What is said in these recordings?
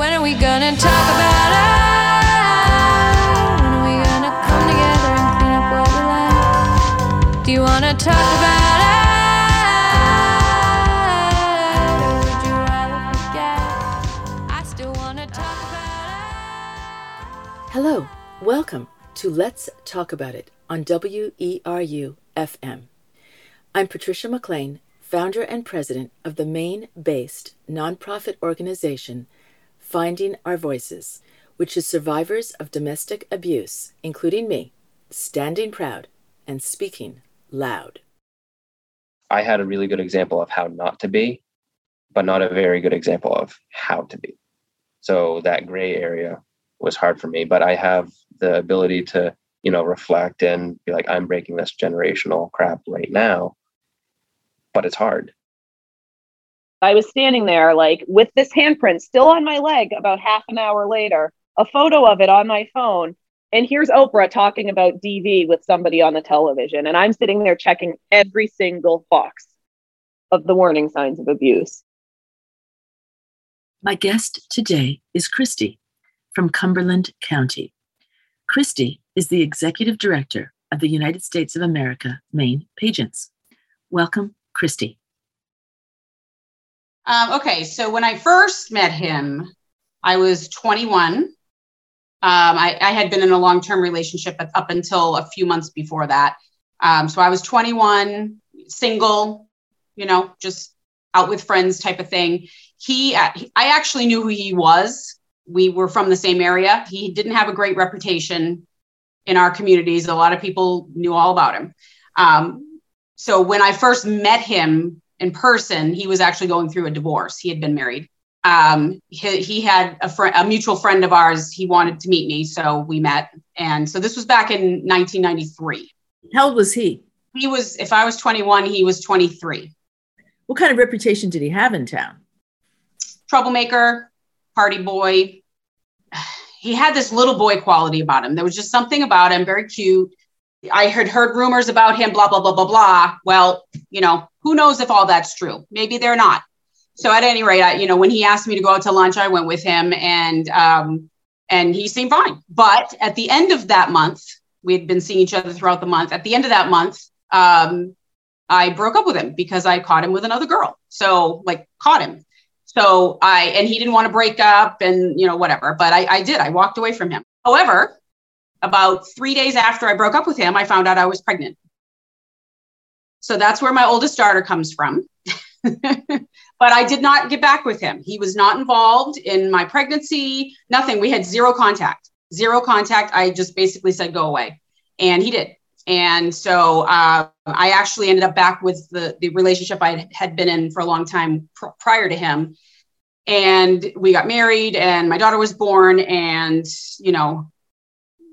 When are we gonna talk about it? When are we gonna come together and clean up what we left? Do you wanna talk about it? Hello, welcome to Let's Talk About It on WERU FM. I'm Patrisha McLean, founder and president of the Maine based nonprofit organization Finding Our Voices, which is survivors of domestic abuse, including me, standing proud and speaking loud. I had a really good example of how not to be, but not a very good example of how to be. So that gray area was hard for me, but I have the ability to, you know, reflect and be like, I'm breaking this generational crap right now. But it's hard. I was standing there, like with this handprint still on my leg about half an hour later, a photo of it on my phone. And here's Oprah talking about DV with somebody on the television. And I'm sitting there checking every single box of the warning signs of abuse. My guest today is Christy from Cumberland County. Christy is the executive director of the United States of America Maine Pageants. Welcome, Christy. Um, okay, so when I first met him, I was 21. Um, I, I, had been in a long term relationship up until a few months before that. Um, so I was 21, single, you know, just out with friends type of thing. He, uh, I actually knew who he was. We were from the same area. He didn't have a great reputation in our communities. A lot of people knew all about him. Um, so when I first met him, in person, he was actually going through a divorce. He had been married. Um, he, he had a friend, a mutual friend of ours. He wanted to meet me, so we met. And so this was back in 1993. How old was he? He was, if I was 21, he was 23. What kind of reputation did he have in town? Troublemaker, party boy. He had this little boy quality about him. There was just something about him, very cute. I had heard rumors about him, blah, blah, blah, blah, blah. Well, you know, who knows if all that's true? Maybe they're not. So at any rate, I, you know, when he asked me to go out to lunch, I went with him and, um, and he seemed fine. But at the end of that month, we had been seeing each other throughout the month. At the end of that month, um, I broke up with him because I caught him with another girl. So like caught him. So I, and he didn't want to break up and, you know, whatever, but I, I did, I walked away from him. However, about three days after I broke up with him, I found out I was pregnant. So that's where my oldest daughter comes from. but I did not get back with him. He was not involved in my pregnancy, nothing. We had zero contact, zero contact. I just basically said, go away. And he did. And so uh, I actually ended up back with the, the relationship I had been in for a long time pr- prior to him. And we got married, and my daughter was born, and, you know,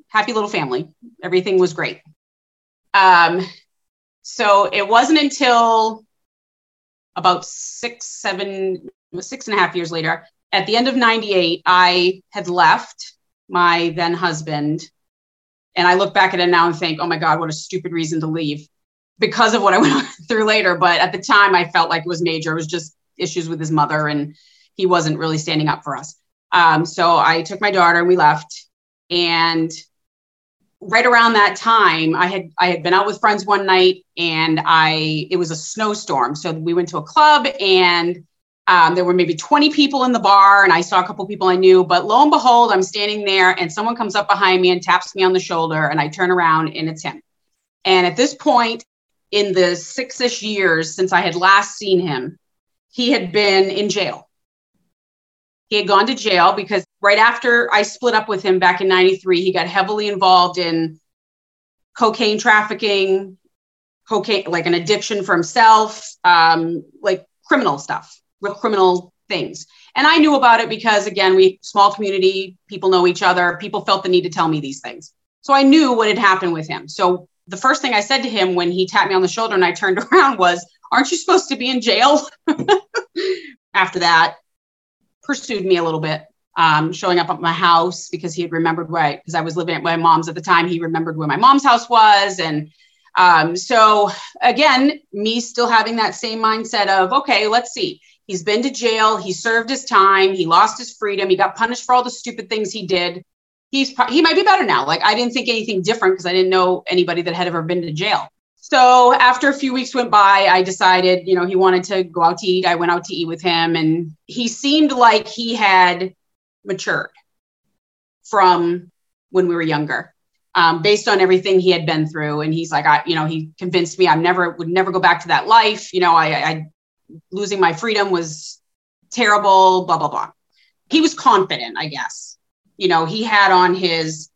happy little family. Everything was great. Um, so it wasn't until about six, seven, six and a half years later, at the end of 98, I had left my then husband. And I look back at it now and think, oh my God, what a stupid reason to leave because of what I went through later. But at the time, I felt like it was major. It was just issues with his mother, and he wasn't really standing up for us. Um, so I took my daughter and we left. And right around that time i had i had been out with friends one night and i it was a snowstorm. So we went to a club and um, there were maybe 20 people in the bar and i saw a couple people i knew but lo and behold i'm standing there and someone comes up behind me and taps me on the shoulder and i turn around and it's him. And at this point in the six-ish years since i had last seen him he had been in jail. He had gone to jail because right after I split up with him back in 93, he got heavily involved in cocaine trafficking, cocaine, like an addiction for himself, um, like criminal stuff, real criminal things. And I knew about it because, again, we small community, people know each other. People felt the need to tell me these things. So I knew what had happened with him. So the first thing I said to him when he tapped me on the shoulder and I turned around was, Aren't you supposed to be in jail? After that, pursued me a little bit, um, showing up at my house because he had remembered where because I, was living at my mom's at the time. He remembered where my mom's house was, and um, so again, me still having that same mindset of okay, let's see. He's been to jail. He served his time. He lost his freedom. He got punished for all the stupid things he did. He's he might be better now. Like I didn't think anything different because I didn't know anybody that had ever been to jail. So after a few weeks went by, I decided, you know, he wanted to go out to eat. I went out to eat with him, and he seemed like he had matured from when we were younger, um, based on everything he had been through. And he's like, I, you know, he convinced me I never would never go back to that life. You know, I, I losing my freedom was terrible. Blah blah blah. He was confident, I guess. You know, he had on his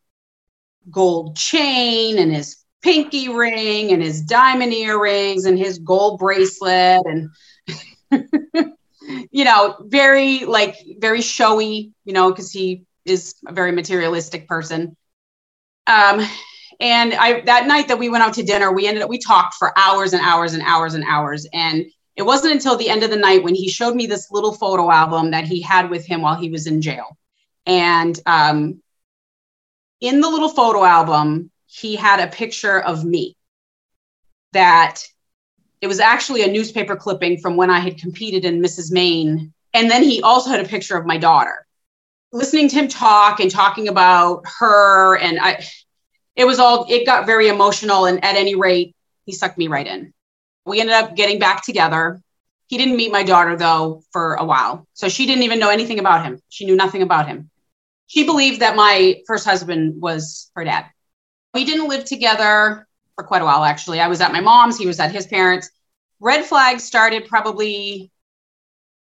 gold chain and his pinky ring and his diamond earrings and his gold bracelet and you know very like very showy you know because he is a very materialistic person. Um and i that night that we went out to dinner we ended up we talked for hours and hours and hours and hours. And it wasn't until the end of the night when he showed me this little photo album that he had with him while he was in jail. And um in the little photo album he had a picture of me that it was actually a newspaper clipping from when I had competed in Mrs. Maine. And then he also had a picture of my daughter. Listening to him talk and talking about her, and I, it was all, it got very emotional. And at any rate, he sucked me right in. We ended up getting back together. He didn't meet my daughter, though, for a while. So she didn't even know anything about him. She knew nothing about him. She believed that my first husband was her dad. We didn't live together for quite a while, actually. I was at my mom's, he was at his parents. Red flag started probably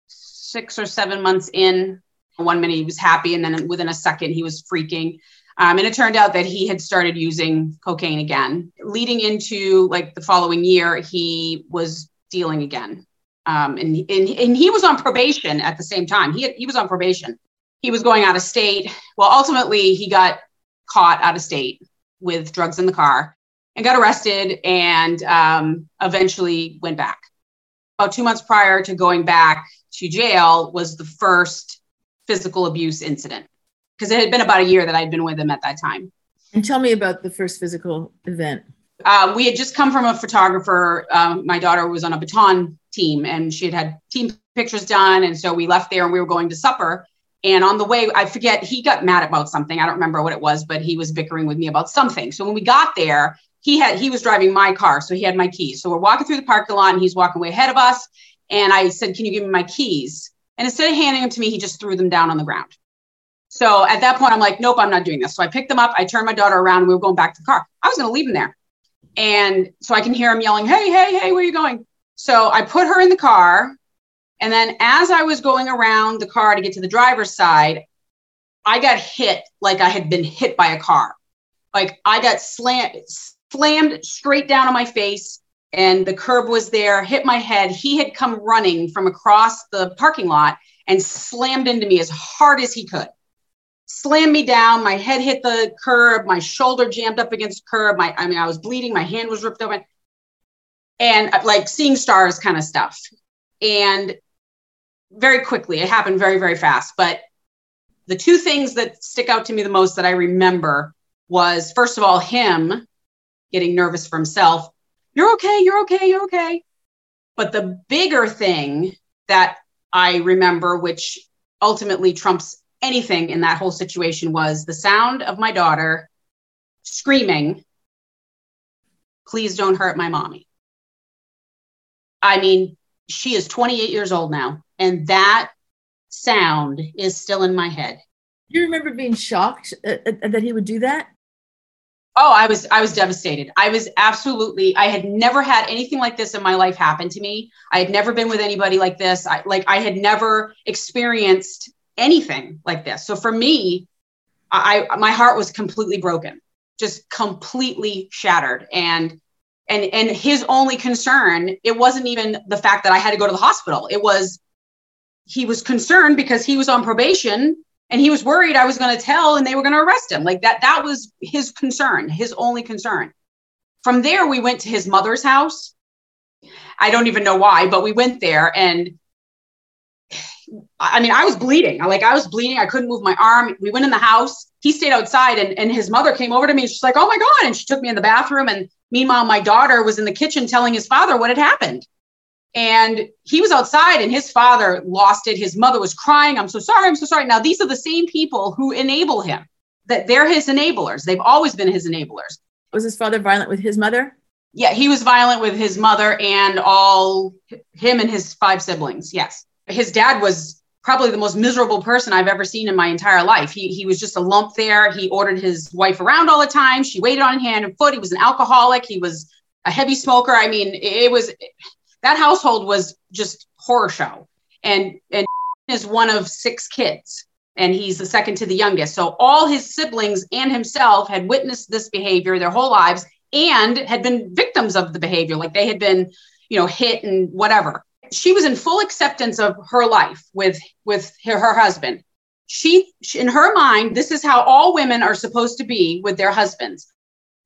six or seven months in. One minute he was happy, and then within a second he was freaking. Um, and it turned out that he had started using cocaine again. Leading into like the following year, he was dealing again. Um, and, and, and he was on probation at the same time. He, he was on probation. He was going out of state. Well, ultimately, he got caught out of state with drugs in the car and got arrested and um, eventually went back. About two months prior to going back to jail was the first physical abuse incident because it had been about a year that I'd been with him at that time. And tell me about the first physical event. Um, we had just come from a photographer. Um, my daughter was on a baton team and she had had team pictures done. And so we left there and we were going to supper. And on the way, I forget, he got mad about something. I don't remember what it was, but he was bickering with me about something. So when we got there, he had he was driving my car, so he had my keys. So we're walking through the parking lot and he's walking way ahead of us. And I said, Can you give me my keys? And instead of handing them to me, he just threw them down on the ground. So at that point, I'm like, Nope, I'm not doing this. So I picked them up, I turned my daughter around, and we were going back to the car. I was gonna leave him there. And so I can hear him yelling, Hey, hey, hey, where are you going? So I put her in the car and then as I was going around the car to get to the driver's side, I got hit like I had been hit by a car. Like I got slammed, slammed straight down on my face, and the curb was there, hit my head. He had come running from across the parking lot and slammed into me as hard as he could. Slammed me down. My head hit the curb. My shoulder jammed up against curb. My, I mean, I was bleeding. My hand was ripped open, and uh, like seeing stars kind of stuff. And very quickly. It happened very, very fast. But the two things that stick out to me the most that I remember was first of all, him getting nervous for himself. You're okay, you're okay, you're okay. But the bigger thing that I remember, which ultimately trumps anything in that whole situation, was the sound of my daughter screaming, Please don't hurt my mommy. I mean, she is 28 years old now and that sound is still in my head. Do you remember being shocked uh, uh, that he would do that? Oh, I was I was devastated. I was absolutely I had never had anything like this in my life happen to me. I had never been with anybody like this. I like I had never experienced anything like this. So for me, I my heart was completely broken. Just completely shattered and and and his only concern, it wasn't even the fact that I had to go to the hospital. It was he was concerned because he was on probation and he was worried I was going to tell and they were going to arrest him. Like that, that was his concern, his only concern. From there, we went to his mother's house. I don't even know why, but we went there and I mean, I was bleeding. Like I was bleeding. I couldn't move my arm. We went in the house. He stayed outside and, and his mother came over to me and she's like, oh my God. And she took me in the bathroom. And meanwhile, my daughter was in the kitchen telling his father what had happened. And he was outside and his father lost it. His mother was crying. I'm so sorry. I'm so sorry. Now, these are the same people who enable him, that they're his enablers. They've always been his enablers. Was his father violent with his mother? Yeah, he was violent with his mother and all him and his five siblings. Yes. His dad was probably the most miserable person I've ever seen in my entire life. He, he was just a lump there. He ordered his wife around all the time. She waited on hand and foot. He was an alcoholic. He was a heavy smoker. I mean, it was that household was just horror show. And and is one of six kids and he's the second to the youngest. So all his siblings and himself had witnessed this behavior their whole lives and had been victims of the behavior like they had been, you know, hit and whatever. She was in full acceptance of her life with with her, her husband. She, in her mind this is how all women are supposed to be with their husbands.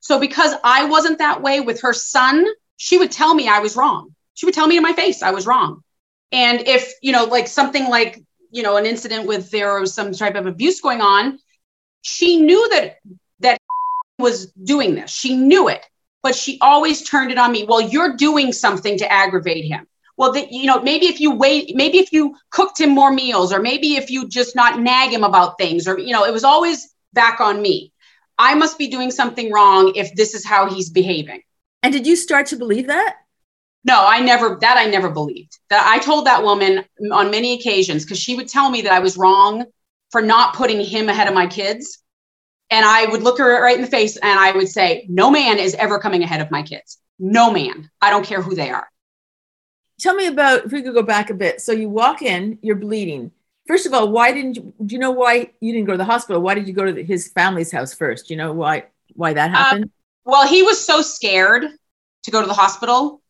So because I wasn't that way with her son, she would tell me I was wrong she would tell me in my face I was wrong. And if, you know, like something like, you know, an incident with there was some type of abuse going on, she knew that that was doing this. She knew it, but she always turned it on me. Well, you're doing something to aggravate him. Well, that you know, maybe if you wait, maybe if you cooked him more meals, or maybe if you just not nag him about things, or you know, it was always back on me. I must be doing something wrong if this is how he's behaving. And did you start to believe that? No, I never, that I never believed. That I told that woman on many occasions because she would tell me that I was wrong for not putting him ahead of my kids. And I would look her right in the face and I would say, No man is ever coming ahead of my kids. No man. I don't care who they are. Tell me about, if we could go back a bit. So you walk in, you're bleeding. First of all, why didn't you, do you know why you didn't go to the hospital? Why did you go to the, his family's house first? Do you know why, why that happened? Um, well, he was so scared to go to the hospital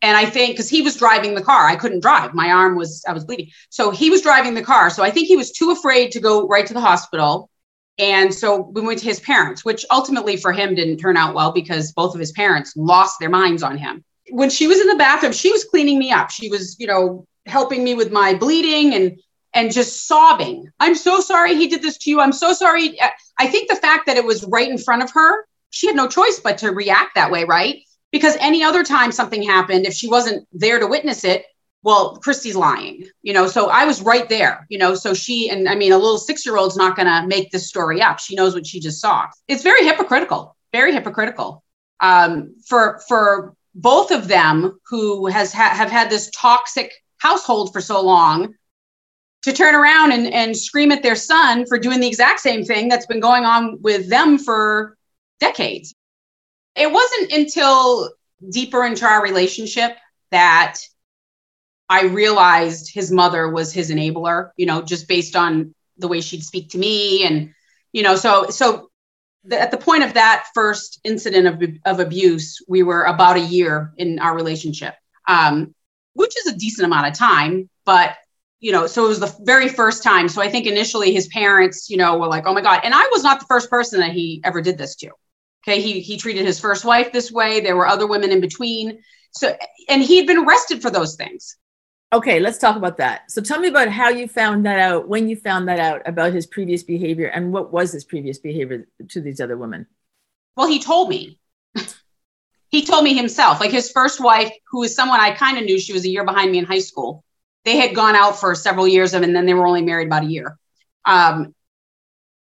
and I think because he was driving the car, I couldn't drive. My arm was, I was bleeding. So he was driving the car. So I think he was too afraid to go right to the hospital. And so we went to his parents, which ultimately for him didn't turn out well because both of his parents lost their minds on him. When she was in the bathroom, she was cleaning me up. She was, you know, helping me with my bleeding and and just sobbing. I'm so sorry he did this to you. I'm so sorry. I think the fact that it was right in front of her, she had no choice but to react that way, right? Because any other time something happened, if she wasn't there to witness it, well, Christy's lying, you know. So I was right there, you know. So she and I mean, a little six year old's not going to make this story up. She knows what she just saw. It's very hypocritical, very hypocritical um, for for both of them who has ha- have had this toxic household for so long to turn around and, and scream at their son for doing the exact same thing that's been going on with them for decades it wasn't until deeper into our relationship that I realized his mother was his enabler, you know, just based on the way she'd speak to me. And, you know, so, so the, at the point of that first incident of, of abuse, we were about a year in our relationship, um, which is a decent amount of time, but you know, so it was the very first time. So I think initially his parents, you know, were like, oh my God. And I was not the first person that he ever did this to. Okay, he he treated his first wife this way. There were other women in between. So and he had been arrested for those things. Okay, let's talk about that. So tell me about how you found that out, when you found that out about his previous behavior and what was his previous behavior to these other women? Well, he told me. he told me himself. Like his first wife, who was someone I kind of knew, she was a year behind me in high school. They had gone out for several years of and then they were only married about a year. Um,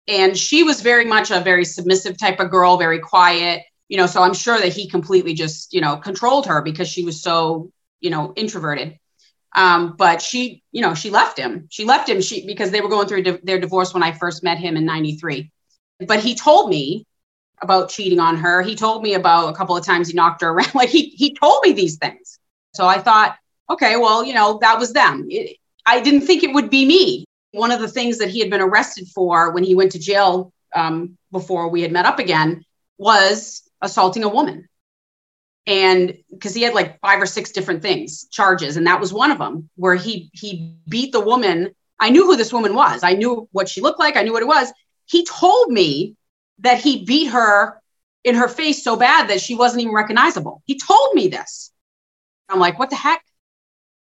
and she was very much a very submissive type of girl very quiet you know so i'm sure that he completely just you know controlled her because she was so you know introverted. Um, but she you know she left him. She left him. She because they were going through di- their divorce when i first met him in 93 but he told me about cheating on her. He told me about a couple of times he knocked her around. Like he he told me these things. So i thought okay well you know that was them. It, i didn't think it would be me one of the things that he had been arrested for when he went to jail um, before we had met up again was assaulting a woman. And because he had like five or six different things, charges, and that was one of them where he he beat the woman. I knew who this woman was. I knew what she looked like. I knew what it was. He told me that he beat her in her face so bad that she wasn't even recognizable. He told me this. I'm like, what the heck?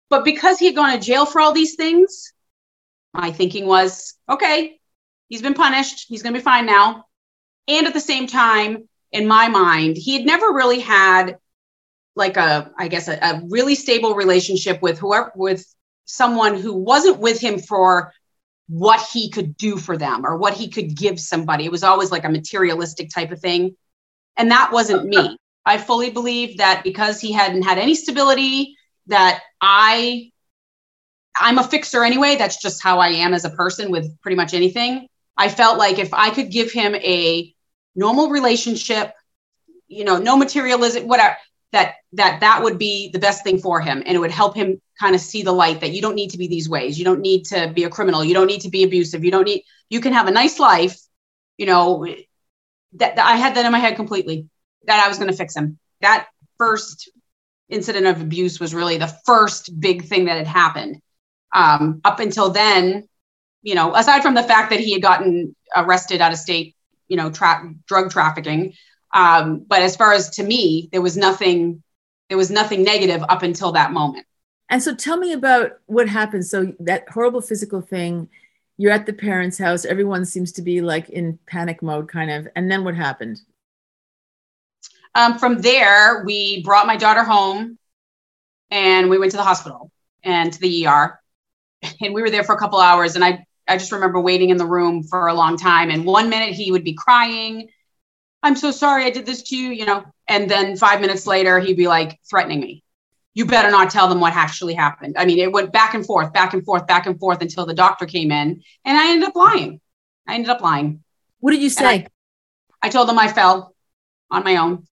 But because he had gone to jail for all these things, my thinking was, okay, he's been punished. He's going to be fine now. And at the same time, in my mind, he had never really had like a I guess a, a really stable relationship with whoever with someone who wasn't with him for what he could do for them or what he could give somebody. It was always like a materialistic type of thing. And that wasn't me. I fully believe that because he hadn't had any stability, that I I'm a fixer anyway. That's just how I am as a person with pretty much anything. I felt like if I could give him a normal relationship, you know, no materialism, whatever, that that that would be the best thing for him. And it would help him kind of see the light that you don't need to be these ways. You don't need to be a criminal. You don't need to be abusive. You don't need you can have a nice life you know that, that i had that in my head completely that i was going to fix him. That first incident of abuse was really the first big thing that had happened um, up until then you know aside from the fact that he had gotten arrested out of state you know tra- drug trafficking um, but as far as to me, there was nothing, there was nothing negative up until that moment. And so tell me about what happened. So that horrible physical thing, you're at the parents' house, everyone seems to be like in panic mode, kind of. And then what happened? Um, from there, we brought my daughter home and we went to the hospital and to the ER. And we were there for a couple hours. And I, I just remember waiting in the room for a long time. And one minute he would be crying I'm so sorry I did this to you, you know. And then five minutes later, he'd be like threatening me. You better not tell them what actually happened. I mean, it went back and forth, back and forth, back and forth until the doctor came in and I ended up lying. I ended up lying. What did you say? I, I told them I fell on my own.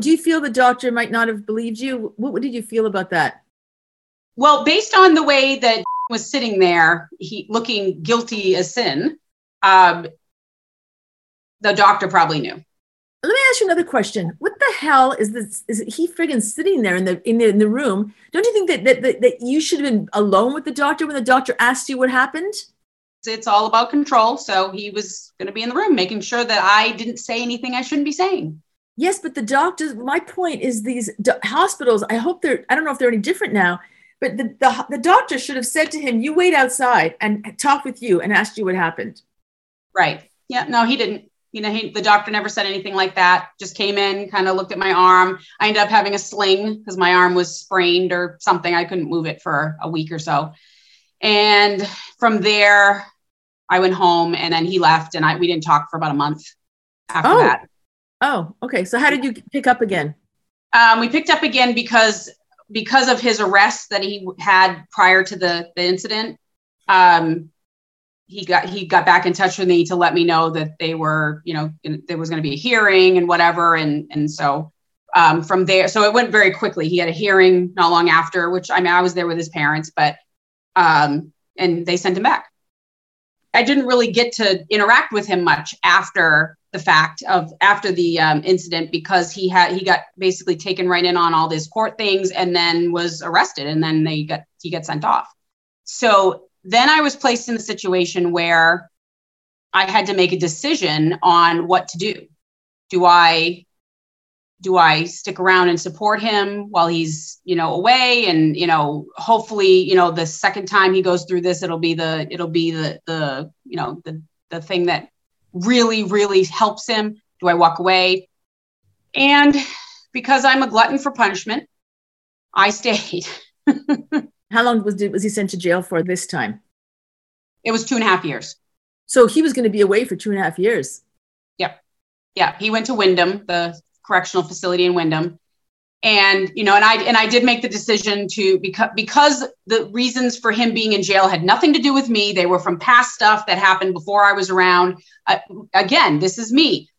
Do you feel the doctor might not have believed you? What, what did you feel about that? Well, based on the way that was sitting there, he looking guilty as sin, um, the doctor probably knew. Let me ask you another question. What the hell is this? Is he friggin' sitting there in the in the, in the room? Don't you think that, that that that you should have been alone with the doctor when the doctor asked you what happened? It's all about control. So he was going to be in the room, making sure that I didn't say anything I shouldn't be saying. Yes, but the doctors. My point is, these do- hospitals. I hope they're. I don't know if they're any different now, but the, the the doctor should have said to him, "You wait outside and talk with you and asked you what happened." Right. Yeah. No, he didn't you know, he, the doctor never said anything like that. Just came in, kind of looked at my arm. I ended up having a sling because my arm was sprained or something. I couldn't move it for a week or so. And from there, I went home and then he left and I we didn't talk for about a month after oh. that. Oh, okay. So how did you pick up again? Um, we picked up again because because of his arrest that he had prior to the, the incident. Um, he got he got back in touch with me to let me know that they were you know there was going to be a hearing and whatever and and so um, from there so it went very quickly he had a hearing not long after which i mean i was there with his parents but um, and they sent him back i didn't really get to interact with him much after the fact of after the um, incident because he had he got basically taken right in on all these court things and then was arrested and then they got he got sent off so then I was placed in the situation where I had to make a decision on what to do. Do I do I stick around and support him while he's, you know, away and, you know, hopefully, you know, the second time he goes through this it'll be the it'll be the the, you know, the the thing that really really helps him. Do I walk away? And because I'm a glutton for punishment, I stayed. How long was, was he sent to jail for this time? It was two and a half years. So he was going to be away for two and a half years. Yep. Yeah. He went to Windham, the correctional facility in Windham. And, you know, and I, and I did make the decision to, because, because the reasons for him being in jail had nothing to do with me. They were from past stuff that happened before I was around. Uh, again, this is me.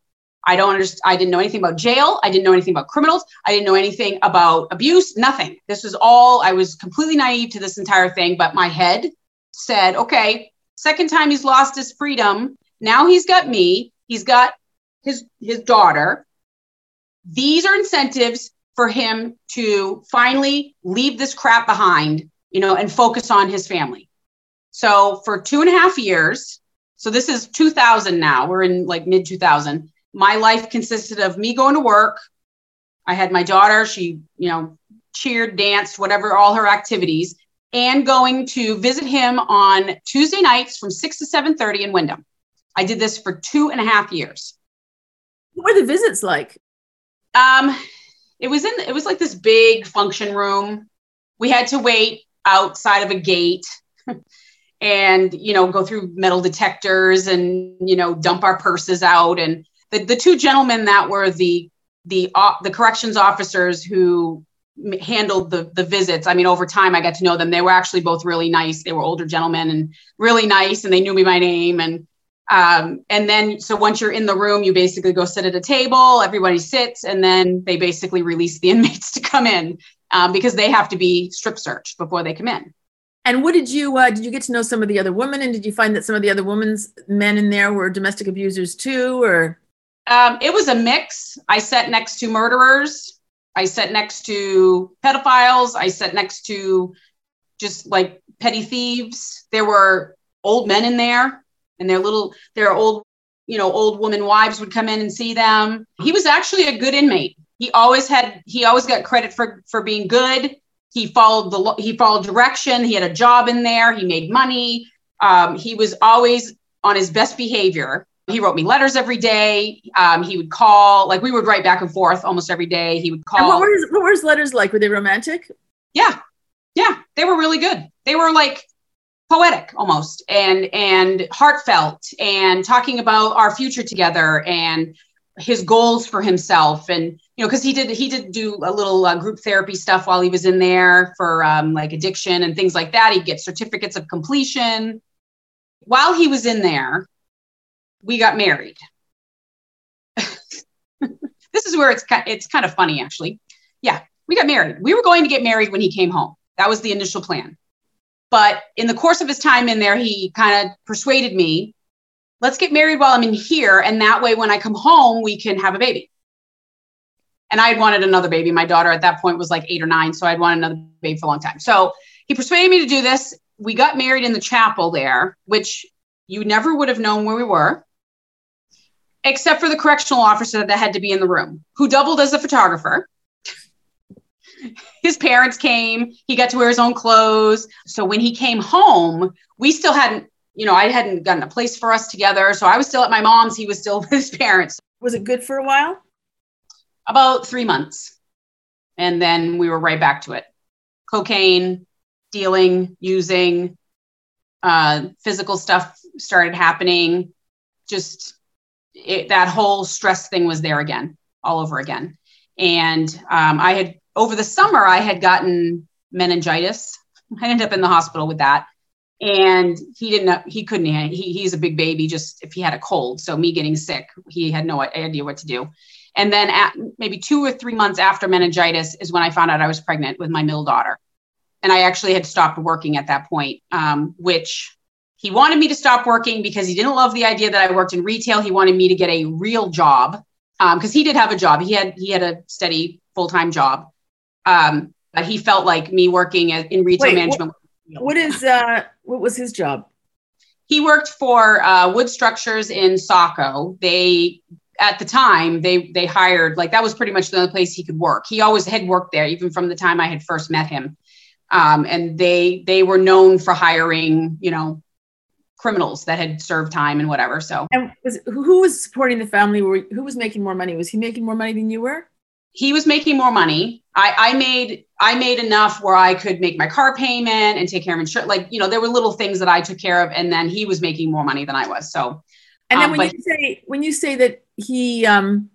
I don't understand. I didn't know anything about jail. I didn't know anything about criminals. I didn't know anything about abuse. Nothing. This was all, I was completely naive to this entire thing. But my head said, okay, second time he's lost his freedom. Now he's got me. He's got his, his daughter. These are incentives for him to finally leave this crap behind, you know, and focus on his family. So for two and a half years, so this is 2000 now, we're in like mid 2000 my life consisted of me going to work. I had my daughter, she, you know, cheered, danced, whatever, all her activities, and going to visit him on Tuesday nights from 6 to 7:30 in Windham. I did this for two and a half years. What were the visits like? Um, it was in it was like this big function room. We had to wait outside of a gate and you know go through metal detectors and you know dump our purses out. And the, the two gentlemen that were the the uh, the corrections officers who handled the the visits i mean over time i got to know them. They were actually both really nice. They were older gentlemen and really nice and they knew me by name. And um, and then so once you're in the room you basically go sit at a table everybody sits and then they basically release the inmates to come in um, because they have to be strip searched before they come in And what did you uh, did you get to know some of the other women, and did you find that some of the other women's men in there were domestic abusers too, or Um, it was a mix. I sat next to murderers. I sat next to pedophiles. I sat next to just like petty thieves. There were old men in there, and their little, their old, you know, old woman wives would come in and see them. He was actually a good inmate. He always had, he always got credit for for being good. He followed the, he followed direction. He had a job in there. He made money. Um, he was always on his best behavior. He wrote me letters every day. Um, he would call, like we would write back and forth almost every day. He would and what call. were his, what were his letters like? Were they romantic? Yeah, yeah, they were really good. They were like poetic almost, and and heartfelt, and talking about our future together and his goals for himself, and you know, because he did he did do a little uh, group therapy stuff while he was in there for um, like addiction and things like that. He'd get certificates of completion. While he was in there, we got married. this is where it's it's kind of funny actually. Yeah, we got married. We were going to get married when he came home. That was the initial plan. But in the course of his time in there, he kind of persuaded me, let's get married while I'm in here. And that way, when I come home, we can have a baby. And I had wanted another baby. My daughter at that point was like eight or nine. So I'd wanted another baby for a long time. So he persuaded me to do this. We got married in the chapel there, which you never would have known where we were, except for the correctional officer that had to be in the room, who doubled as a photographer his parents came. He got to wear his own clothes. So when he came home we still hadn't you know i hadn't gotten a place for us together. So i was still at my mom's. He was still with his parents. Was it good for a while? about three months. And then we were right back to it. Cocaine dealing using uh, physical stuff started happening. Just it, that whole stress thing was there again all over again. And um, i had over the summer i had gotten meningitis. I ended up in the hospital with that. And he didn't he couldn't he, he's a big baby just if he had a cold. So me getting sick he had no idea what to do. And then at maybe two or three months after meningitis is when i found out i was pregnant with my middle daughter. And i actually had stopped working at that point um, which he wanted me to stop working because he didn't love the idea that i worked in retail. He wanted me to get a real job because he did have a job. He had he had a steady full-time job um, but he felt like me working in retail Wait, management What is uh what was his job? he worked for uh, wood structures in Saco. They at the time they they hired like that was pretty much the only place he could work. He always had worked there, even from the time I had first met him. Um, and they they were known for hiring, you know, criminals that had served time and whatever. So And was who who was supporting the family? Were who was making more money? Was he making more money than you were? He was making more money. I, I made I made enough where I could make my car payment and take care of insurance. Like you know, there were little things that I took care of, and then he was making more money than I was. So And then Um, when you say when you say that he um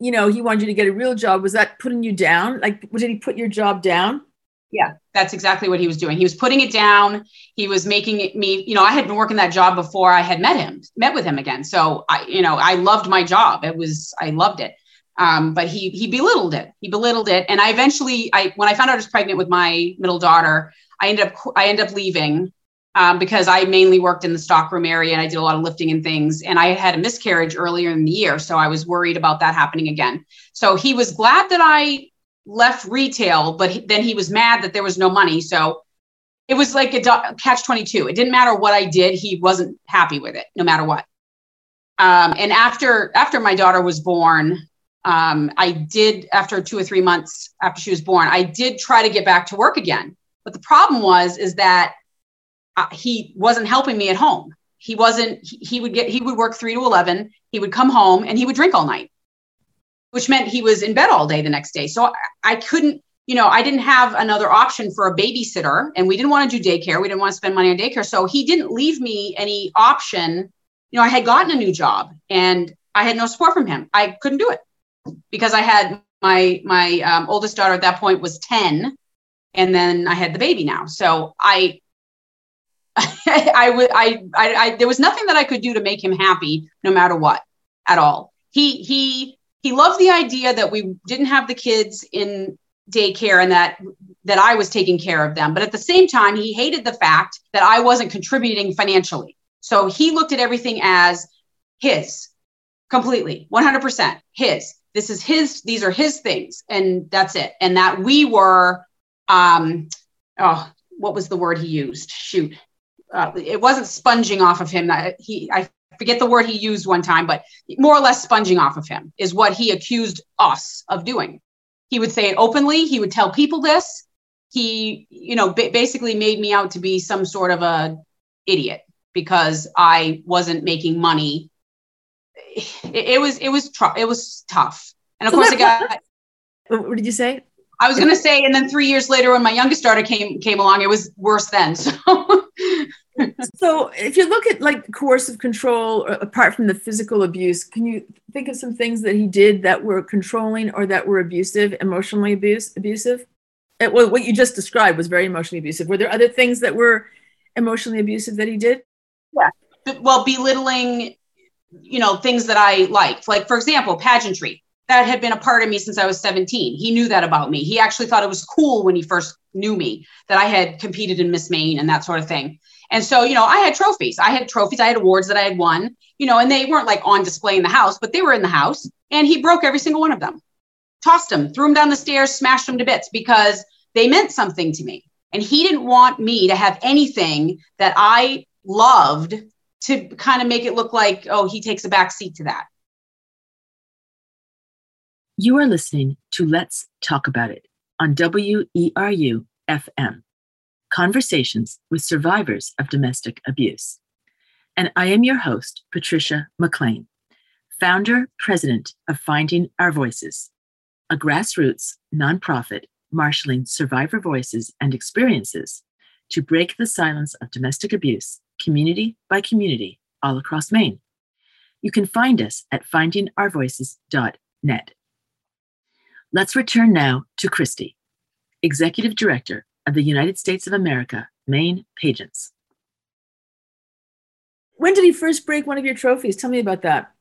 you know he wanted you to get a real job, was that putting you down? Like did he put your job down? Yeah, that's exactly what he was doing. He was putting it down. He was making it me, you know, I had been working that job before I had met him, met with him again. So I, you know, I loved my job. It was, I loved it. Um, but he he belittled it. He belittled it. And I eventually, I when I found out I was pregnant with my middle daughter, I ended up I ended up leaving um, because I mainly worked in the stockroom area and I did a lot of lifting and things. And I had a miscarriage earlier in the year, so I was worried about that happening again. So he was glad that I left retail, but he, then he was mad that there was no money. So it was like a do- catch 22. It didn't matter what I did. He wasn't happy with it no matter what. Um, and after, after my daughter was born, um, I did after two or three months after she was born, I did try to get back to work again. But the problem was, is that uh, he wasn't helping me at home. He wasn't, he, would get, he would work three to 11. He would come home and he would drink all night which meant he was in bed all day the next day. So I couldn't, you know, I didn't have another option for a babysitter and we didn't want to do daycare. We didn't want to spend money on daycare. So he didn't leave me any option. You know, I had gotten a new job and I had no support from him. I couldn't do it because I had my my um, oldest daughter at that point was 10 and then I had the baby now. So I I would I, I I there was nothing that I could do to make him happy no matter what at all. He he he loved the idea that we didn't have the kids in daycare and that that I was taking care of them. But at the same time, he hated the fact that I wasn't contributing financially. So he looked at everything as his completely 100% his this is his these are his things and that's it. And that we were um oh what was the word he used? Shoot. Uh, it wasn't sponging off of him. That he i forget the word he used one time but more or less sponging off of him is what he accused us of doing. He would say it openly. He would tell people this. He you know ba- basically made me out to be some sort of a idiot because i wasn't making money it, it was it was tr- it was tough and of So course let- i got What did you say? I was gonna say, and then three years later, when my youngest daughter came came along, it was worse then. So So, if you look at like coercive control, apart from the physical abuse, can you think of some things that he did that were controlling or that were abusive, emotionally abuse, abusive? Uh, well, what you just described was very emotionally abusive. Were there other things that were emotionally abusive that he did? Yeah. Well, belittling, you know, things that I liked, like for example, pageantry. That had been a part of me since I was 17. He knew that about me. He actually thought it was cool when he first knew me that I had competed in Miss Maine and that sort of thing. And so, you know, I had trophies. I had trophies. I had awards that I had won, you know, and they weren't like on display in the house, but they were in the house. And he broke every single one of them, tossed them, threw them down the stairs, smashed them to bits because they meant something to me. And he didn't want me to have anything that I loved to kind of make it look like, oh, he takes a back seat to that. You are listening to Let's Talk About It on WERU FM Conversations with Survivors of Domestic Abuse. And I am your host, Patrisha McLean, founder, president of Finding Our Voices, a grassroots nonprofit marshaling survivor voices and experiences to break the silence of domestic abuse, community by community, all across Maine. You can find us at findingourvoices.net. Let's return now to Christy, Executive Director of the United States of America, Maine Pageants. When did he first break one of your trophies? Tell me about that.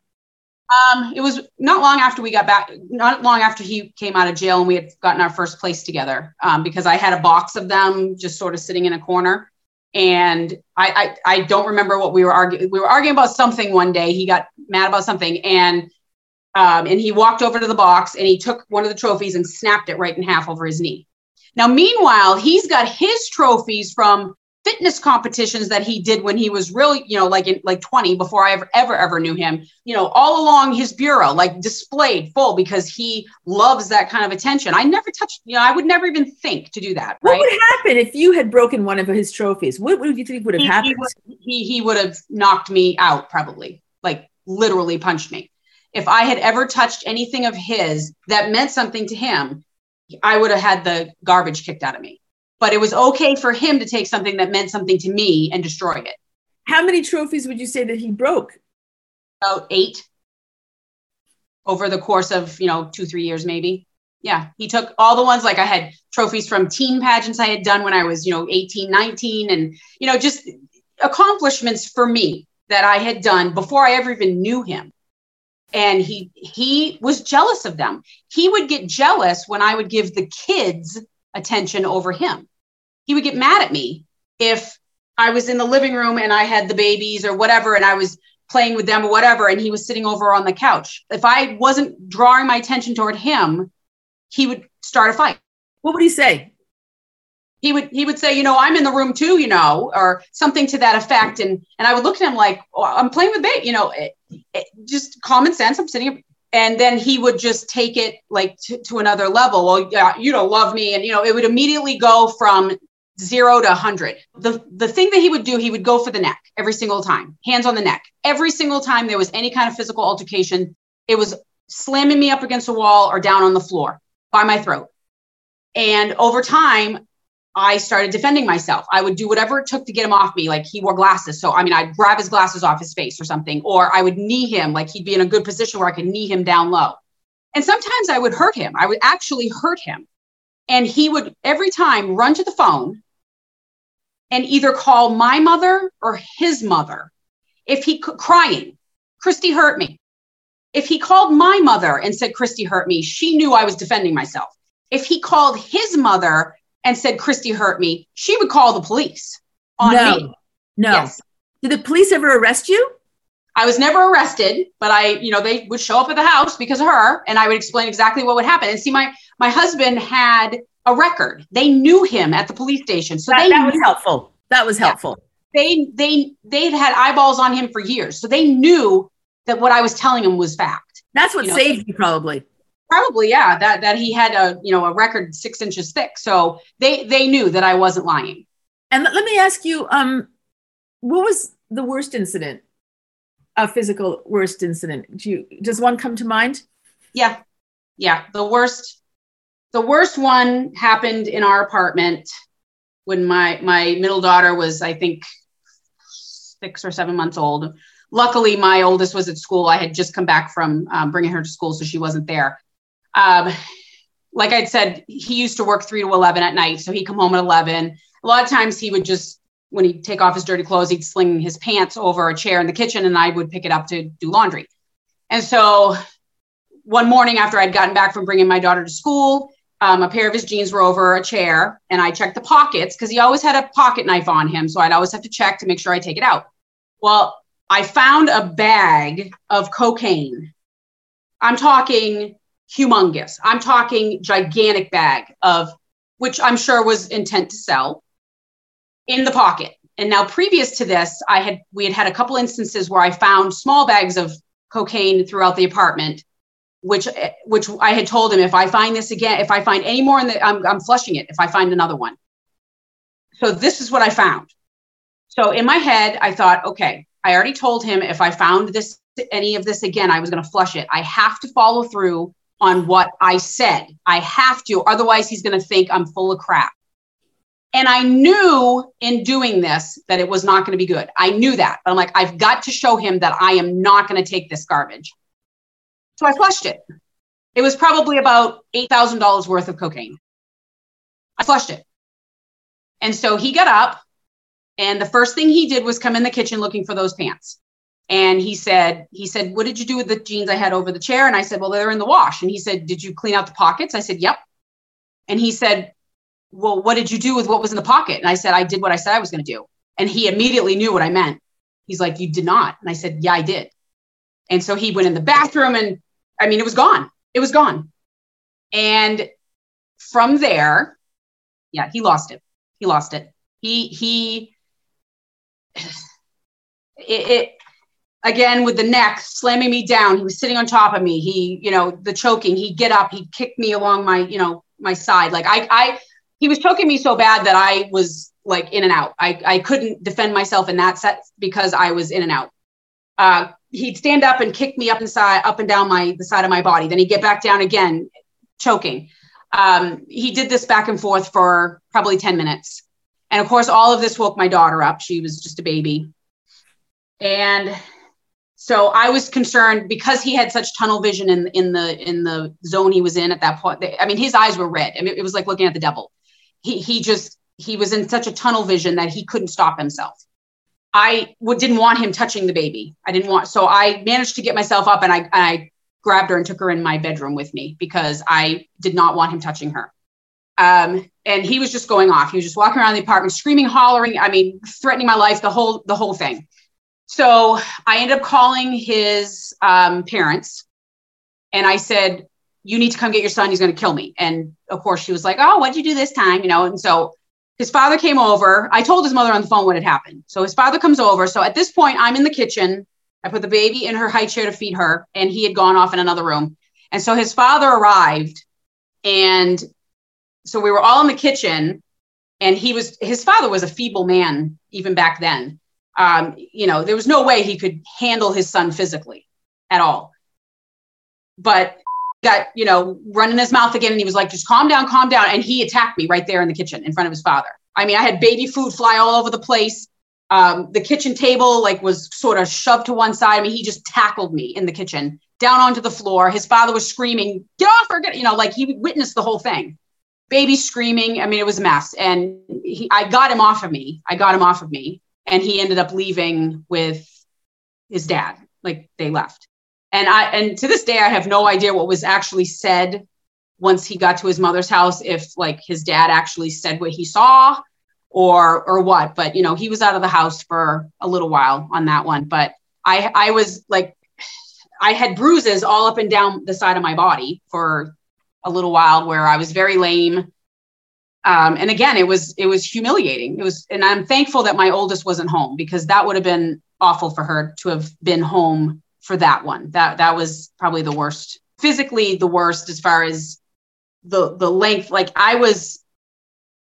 Um, it was not long after we got back, not long after he came out of jail and we had gotten our first place together um, because I had a box of them just sort of sitting in a corner. And I, I, I don't remember what we were arguing. We were arguing about something one day. He got mad about something and um, and he walked over to the box and he took one of the trophies and snapped it right in half over his knee. Now, meanwhile, he's got his trophies from fitness competitions that he did when he was really, you know, like in like 20 before I ever, ever, ever knew him, you know, all along his bureau, like displayed full because he loves that kind of attention. I never touched, you know, I would never even think to do that. What would happen if you had broken one of his trophies? What would you think would have He, happened? he, he would have knocked me out probably, like literally punched me. If I had ever touched anything of his that meant something to him, I would have had the garbage kicked out of me. But it was okay for him to take something that meant something to me and destroy it. How many trophies would you say that he broke? About eight over the course of, you know, two, three years maybe. Yeah. He took all the ones like I had trophies from teen pageants I had done when I was, you know, 18, 19, and, you know, just accomplishments for me that I had done before I ever even knew him. And he he was jealous of them. He would get jealous when I would give the kids attention over him. He would get mad at me if I was in the living room and I had the babies or whatever, and I was playing with them or whatever, and he was sitting over on the couch. If I wasn't drawing my attention toward him, he would start a fight. What would he say? He would he would say, you know, I'm in the room too, you know, or something to that effect, and and I would look at him like, oh, I'm playing with babe, you know, it, it, just common sense. I'm sitting, and then he would just take it like to, to another level. Well, yeah, you don't love me, and you know, it would immediately go from zero to 100 the the thing that he would do he would go for the neck every single time hands on the neck every single time there was any kind of physical altercation it was slamming me up against a wall or down on the floor by my throat. And over time, I started defending myself. I would do whatever it took to get him off me. Like he wore glasses. So, I mean, I'd grab his glasses off his face or something, or I would knee him, like he'd be in a good position where I could knee him down low. And sometimes I would hurt him. I would actually hurt him. And he would every time run to the phone and either call my mother or his mother. If he crying, Christy hurt me. If he called my mother and said, Christy hurt me, she knew I was defending myself. If he called his mother and said, Christy hurt me, she would call the police on no, me. no. Yes. Did the police ever arrest you? I was never arrested, but I, you know, they would show up at the house because of her, and I would explain exactly what would happen. And see, my my husband had a record. They knew him at the police station, so That, they that was helpful. That was Yeah. helpful. they they they'd had eyeballs on him for years, so they knew that what I was telling him was fact. That's what You know- saved you, probably. Probably, yeah, that that he had a you know a record six inches thick, so they they knew that I wasn't lying. And let me ask you, um, what was the worst incident? A physical worst incident. Do you does one come to mind? Yeah, yeah. The worst, the worst one happened in our apartment when my my middle daughter was, I think, six or seven months old. Luckily, my oldest was at school. I had just come back from um, bringing her to school, so she wasn't there. Um, like I'd said, he used to work three to eleven at night, so he'd come home at eleven. A lot of times, he would just when he'd take off his dirty clothes, he'd sling his pants over a chair in the kitchen, and I would pick it up to do laundry. And so one morning after I'd gotten back from bringing my daughter to school, um, a pair of his jeans were over a chair, and I checked the pockets because he always had a pocket knife on him. So I'd always have to check to make sure I take it out. Well, I found a bag of cocaine. I'm talking humongous. I'm talking gigantic bag of which I'm sure was intent to sell in the pocket. And now previous to this, I had we had had a couple instances where I found small bags of cocaine throughout the apartment which which I had told him if I find this again, if I find any more in the, I'm, I'm flushing it. If I find another one, so this is what I found. So in my head, I thought, okay, I already told him if I found this any of this again, I was going to flush it. I have to follow through on what I said. I have to, otherwise he's going to think I'm full of crap. And I knew in doing this that it was not going to be good. I knew that, but I'm like, I've got to show him that I am not going to take this garbage. So I flushed it. It was probably about $8,000 worth of cocaine. I flushed it. And so he got up, and the first thing he did was come in the kitchen looking for those pants. And he said, he said, what did you do with the jeans I had over the chair? And I said, well, they're in the wash. And he said, did you clean out the pockets? I said, yep. And he said, well, what did you do with what was in the pocket? And I said, I did what I said I was going to do. And he immediately knew what I meant. He's like, you did not. And I said, yeah, I did. And so he went in the bathroom and I mean, it was gone. It was gone. And from there, yeah, he lost it. He lost it. He, he, it, it again with the neck slamming me down. He was sitting on top of me. He, you know, the choking, he'd get up, he'd kick me along my, you know, my side. Like I, I, he was choking me so bad that I was like in and out. I, I couldn't defend myself in that set because I was in and out. Uh, he'd stand up and kick me up inside, up and down my the side of my body. Then he'd get back down again, choking. Um, he did this back and forth for probably 10 minutes. And of course, all of this woke my daughter up. She was just a baby. And so I was concerned because he had such tunnel vision in, in the in the zone he was in at that point. I mean, his eyes were red. I mean, it was like looking at the devil. He he just he was in such a tunnel vision that he couldn't stop himself. I w- didn't want him touching the baby. I didn't want, so I managed to get myself up and I, I grabbed her and took her in my bedroom with me because I did not want him touching her. Um, and he was just going off. He was just walking around the apartment, screaming, hollering. I mean, threatening my life, the whole, the whole thing. So I ended up calling his um, parents and I said, you need to come get your son. He's going to kill me. And of course she was like, oh, what'd you do this time? You know? And so his father came over. I told his mother on the phone what had happened. So his father comes over. So at this point, I'm in the kitchen. I put the baby in her high chair to feed her, and he had gone off in another room. And so his father arrived, and so we were all in the kitchen. And he was his father was a feeble man even back then. Um, you know, there was no way he could handle his son physically at all. but got, you know, running his mouth again. And he was like, just calm down, calm down. And he attacked me right there in the kitchen in front of his father. I mean, I had baby food fly all over the place. Um, the kitchen table like was sort of shoved to one side. I mean, he just tackled me in the kitchen down onto the floor. His father was screaming, "Get off her!" Get, you know, like he witnessed the whole thing. Baby screaming. I mean, it was a mess. And he, I got him off of me. I got him off of me, and he ended up leaving with his dad. Like they left. And I and to this day, I have no idea what was actually said once he got to his mother's house. If like his dad actually said what he saw or or what. But you know he was out of the house for a little while on that one. But i i was like i had bruises all up and down the side of my body for a little while where i was very lame. Um, and again it was it was humiliating. It was and i'm thankful that my oldest wasn't home because that would have been awful for her to have been home for that one that that was probably the worst physically the worst as far as the the length like i was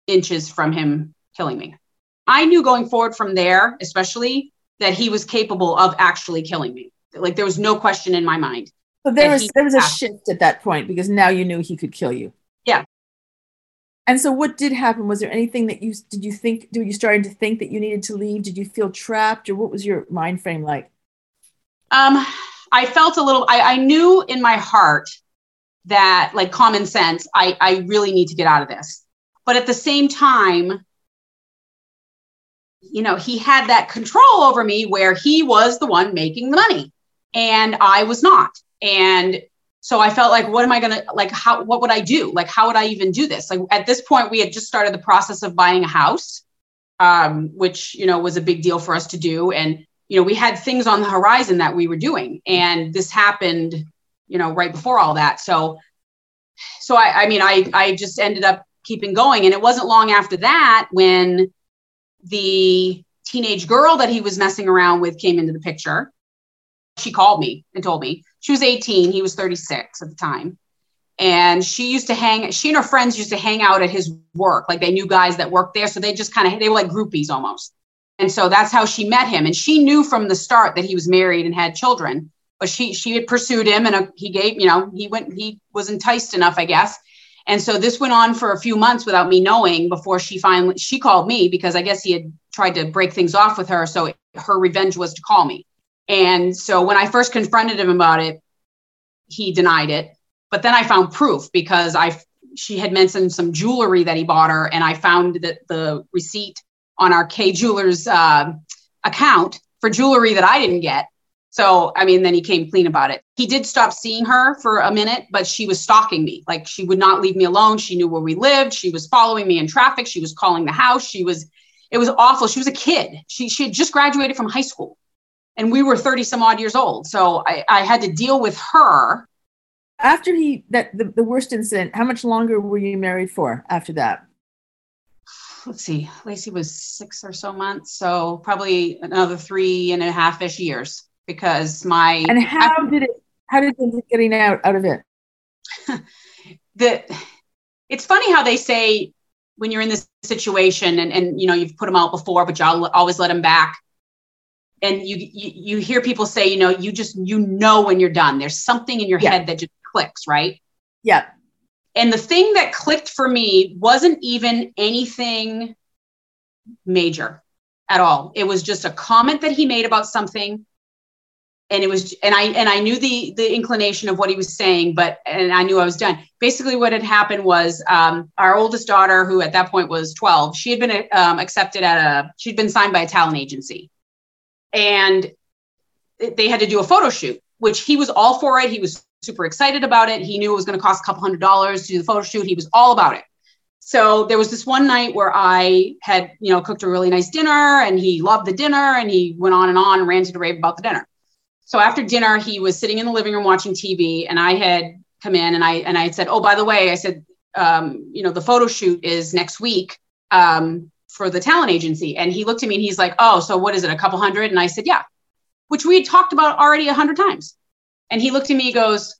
inches from him killing me. I knew going forward from there, especially that he was capable of actually killing me. Like there was no question in my mind. So there was there was a shift at that point because now you knew he could kill you. Yeah. And so what did happen? Was there anything that you did you think did you starting to think that you needed to leave? Did you feel trapped or what was your mind frame like? Um, I felt a little. I, I knew in my heart that, like common sense, I I really need to get out of this. But at the same time, you know, he had that control over me where he was the one making the money, and I was not. And so I felt like, what am I gonna like? How? What would I do? Like, how would I even do this? Like at this point, we had just started the process of buying a house, um, which you know was a big deal for us to do, and you know we had things on the horizon that we were doing and this happened you know right before all that. So so i i mean i i just ended up keeping going and it wasn't long after that when the teenage girl that he was messing around with came into the picture. She called me and told me. She was 18 he was 36 at the time. And she used to hang she and her friends used to hang out at his work. Like they knew guys that worked there so they just kind of they were like groupies almost and so that's how she met him. And she knew from the start that he was married and had children but she she had pursued him and uh, he gave you know he went he was enticed enough i guess. And so this went on for a few months without me knowing before she finally she called me because i guess he had tried to break things off with her. So her revenge was to call me. And so when i first confronted him about it he denied it. But then i found proof because i she had mentioned some jewelry that he bought her and i found that the receipt on our Kay Jewelers uh, account for jewelry that I didn't get. So, I mean, then he came clean about it. He did stop seeing her for a minute, but she was stalking me. Like she would not leave me alone. She knew where we lived. She was following me in traffic. She was calling the house. She was, it was awful. She was a kid. She, she had just graduated from high school and we were 30 some odd years old. So I, I had to deal with her. After he that the, the worst incident, how much longer were you married for after that? Let's see, Lacey was six or so months. So probably another three and a half ish years because my And how did it how did you up getting out out of it? the it's funny how they say when you're in this situation and, and you know you've put them out before but y'all always let them back and you, you you hear people say you know you just you know when you're done there's something in your Yeah. head that just clicks right Yeah. And the thing that clicked for me wasn't even anything major at all. It was just a comment that he made about something. And it was and i and i knew the the inclination of what he was saying but and i knew i was done. Basically what had happened was um, our oldest daughter who at that point was 12 she had been um, accepted at a she'd been signed by a talent agency. And they had to do a photo shoot which he was all for it. He was super excited about it he knew it was going to cost a couple hundred dollars to do the photo shoot he was all about it so there was this one night where I had, you know, cooked a really nice dinner and he loved the dinner and he went on and on and ranted and raved about the dinner. So after dinner, he was sitting in the living room watching TV and I had come in and I and I said, Oh, by the way, I said, um, you know, the photo shoot is next week um, for the talent agency. And he looked at me and he's like, Oh, so what is it, a couple hundred? And I said, Yeah, which we had talked about already a hundred times. And he looked at me, and goes,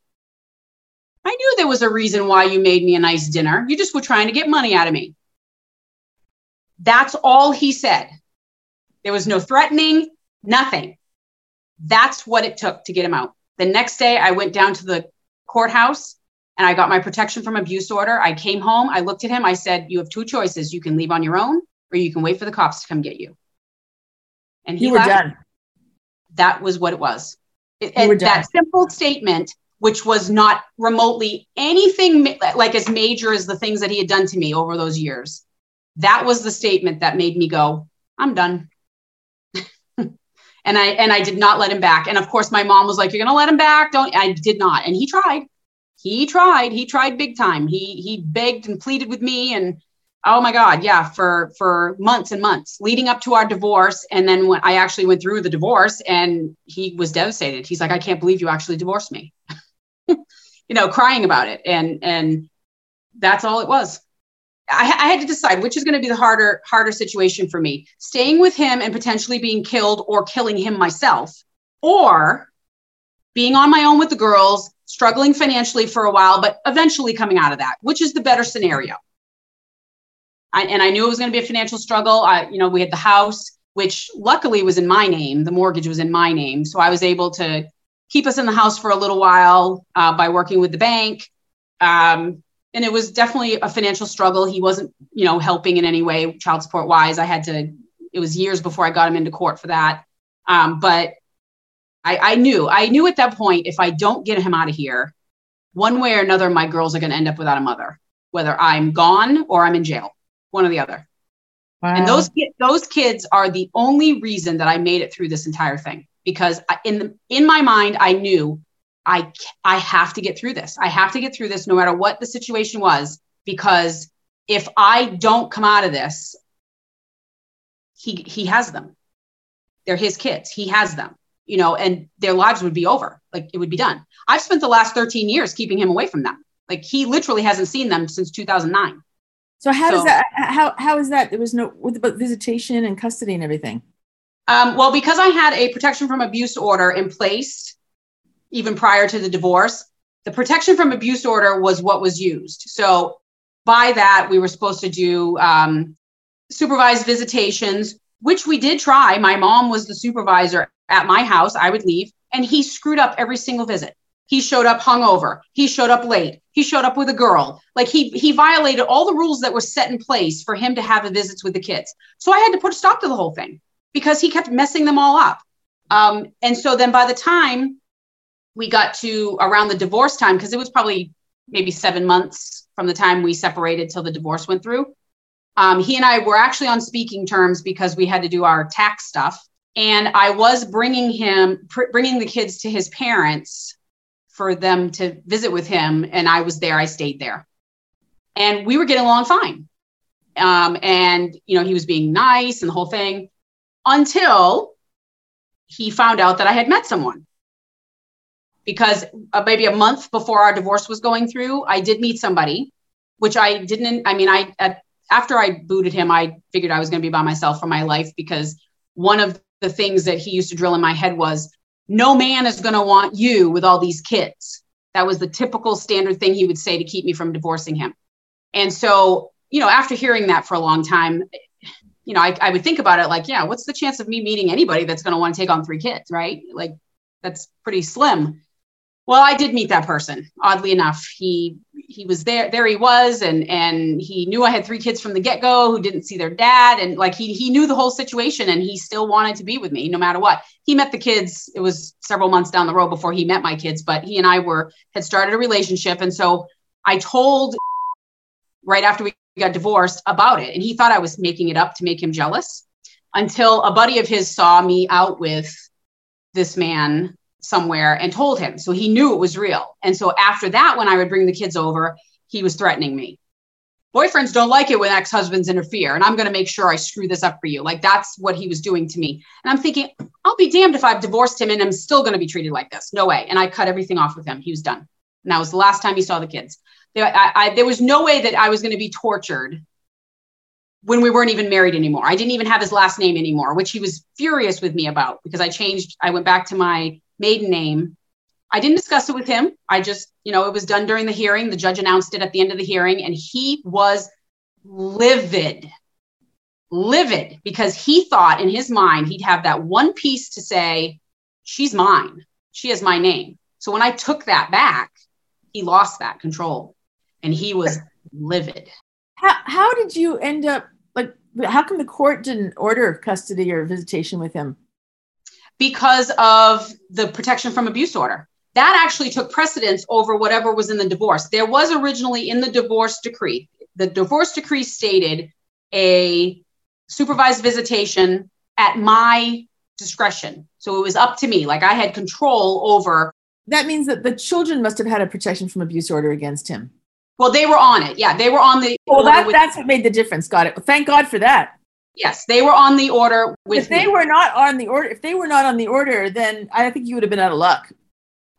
I knew there was a reason why you made me a nice dinner. You just were trying to get money out of me. That's all he said. There was no threatening, nothing. That's what it took to get him out. The next day, I went down to the courthouse and I got my protection from abuse order. I came home, I looked at him, I said, You have two choices. You can leave on your own or you can wait for the cops to come get you. And he You were left. done. That was what it was. It- that simple statement, which was not remotely anything ma- like as major as the things that he had done to me over those years, that was the statement that made me go, I'm done. and I and I did not let him back. And of course, my mom was like, "You're gonna let him back?" Don't. I did not. And he tried. He tried. He tried big time. He he begged and pleaded with me and oh my god. Yeah. For for months and months leading up to our divorce. And then when i actually went through the divorce and he was devastated. He's like i can't believe you actually divorced me. You know crying about it. And and that's all it was. I, I had to decide which is going to be the harder harder situation for me. Staying with him and potentially being killed or killing him myself or being on my own with the girls struggling financially for a while but eventually coming out of that which is the better scenario I, and I knew it was going to be a financial struggle. I, you know, we had the house, which luckily was in my name. The mortgage was in my name, so I was able to keep us in the house for a little while uh, by working with the bank. Um, and it was definitely a financial struggle. He wasn't, you know, helping in any way, child support wise. I had to. It was years before I got him into court for that. Um, but I, I knew, I knew at that point, if I don't get him out of here, one way or another, my girls are going to end up without a mother, whether I'm gone or I'm in jail one or the other. Wow. And those those kids are the only reason that I made it through this entire thing because in the, in my mind I knew I I have to get through this. I have to get through this no matter what the situation was because if I don't come out of this he he has them. They're his kids. He has them. You know, and their lives would be over. Like it would be done. I've spent the last 13 years keeping him away from them. Like he literally hasn't seen them since 2009. So how does that? How how is that? There was no with about visitation and custody and everything. Um, well, because I had a protection from abuse order in place even prior to the divorce, the protection from abuse order was what was used. So by that, we were supposed to do um, supervised visitations, which we did try. My mom was the supervisor at my house. I would leave, and he screwed up every single visit. He showed up hungover. He showed up late. He showed up with a girl. Like he he violated all the rules that were set in place for him to have the visits with the kids. So I had to put a stop to the whole thing because he kept messing them all up. Um, and so then by the time we got to around the divorce time, because it was probably maybe seven months from the time we separated till the divorce went through, um, he and I were actually on speaking terms because we had to do our tax stuff. And I was bringing him, pr- bringing the kids to his parents for them to visit with him. And I was there, I stayed there. And we were getting along fine. Um, and, you know, he was being nice and the whole thing until he found out that I had met someone. Because uh, maybe a month before our divorce was going through, I did meet somebody, which I didn't. I mean, I at, after I booted him, I figured I was going to be by myself for my life because one of the things that he used to drill in my head was, "No man is going to want you with all these kids." That was the typical standard thing he would say to keep me from divorcing him. And so, you know, after hearing that for a long time, you know, I, I would think about it like, yeah, what's the chance of me meeting anybody that's going to want to take on three kids, right? Like, that's pretty slim. Well, I did meet that person. Oddly enough, he he was there. There he was, and and he knew I had three kids from the get go who didn't see their dad, and like he he knew the whole situation, and he still wanted to be with me no matter what. He met the kids. It was several months down the road before he met my kids, but he and I were had started a relationship, and so I told right after we got divorced about it. And he thought I was making it up to make him jealous until a buddy of his saw me out with this man somewhere and told him. So he knew it was real. And so after that, when I would bring the kids over, he was threatening me. Boyfriends don't like it when ex husbands interfere. And I'm going to make sure I screw this up for you. Like that's what he was doing to me. And I'm thinking, I'll be damned if I've divorced him and I'm still going to be treated like this. No way. And I cut everything off with him. He was done. And that was the last time he saw the kids. There, I, I, there was no way that I was going to be tortured when we weren't even married anymore. I didn't even have his last name anymore, which he was furious with me about because I changed. I went back to my maiden name. I didn't discuss it with him. I just, you know, it was done during the hearing. The judge announced it at the end of the hearing, and he was livid, livid because he thought in his mind he'd have that one piece to say, She's mine. She has my name. So when I took that back, he lost that control and he was livid. How, how did you end up like? How come the court didn't order custody or visitation with him? Because of the protection from abuse order. That actually took precedence over whatever was in the divorce. There was originally in the divorce decree, the divorce decree stated a supervised visitation at my discretion. So it was up to me. Like I had control over. That means that the children must have had a protection from abuse order against him. Well, they were on it. Yeah, they were on the. Well, that, with- that's what made the difference. Got it. Thank God for that. Yes, they were on the order with if they me. were not on the order, if they were not on the order, then I think you would have been out of luck.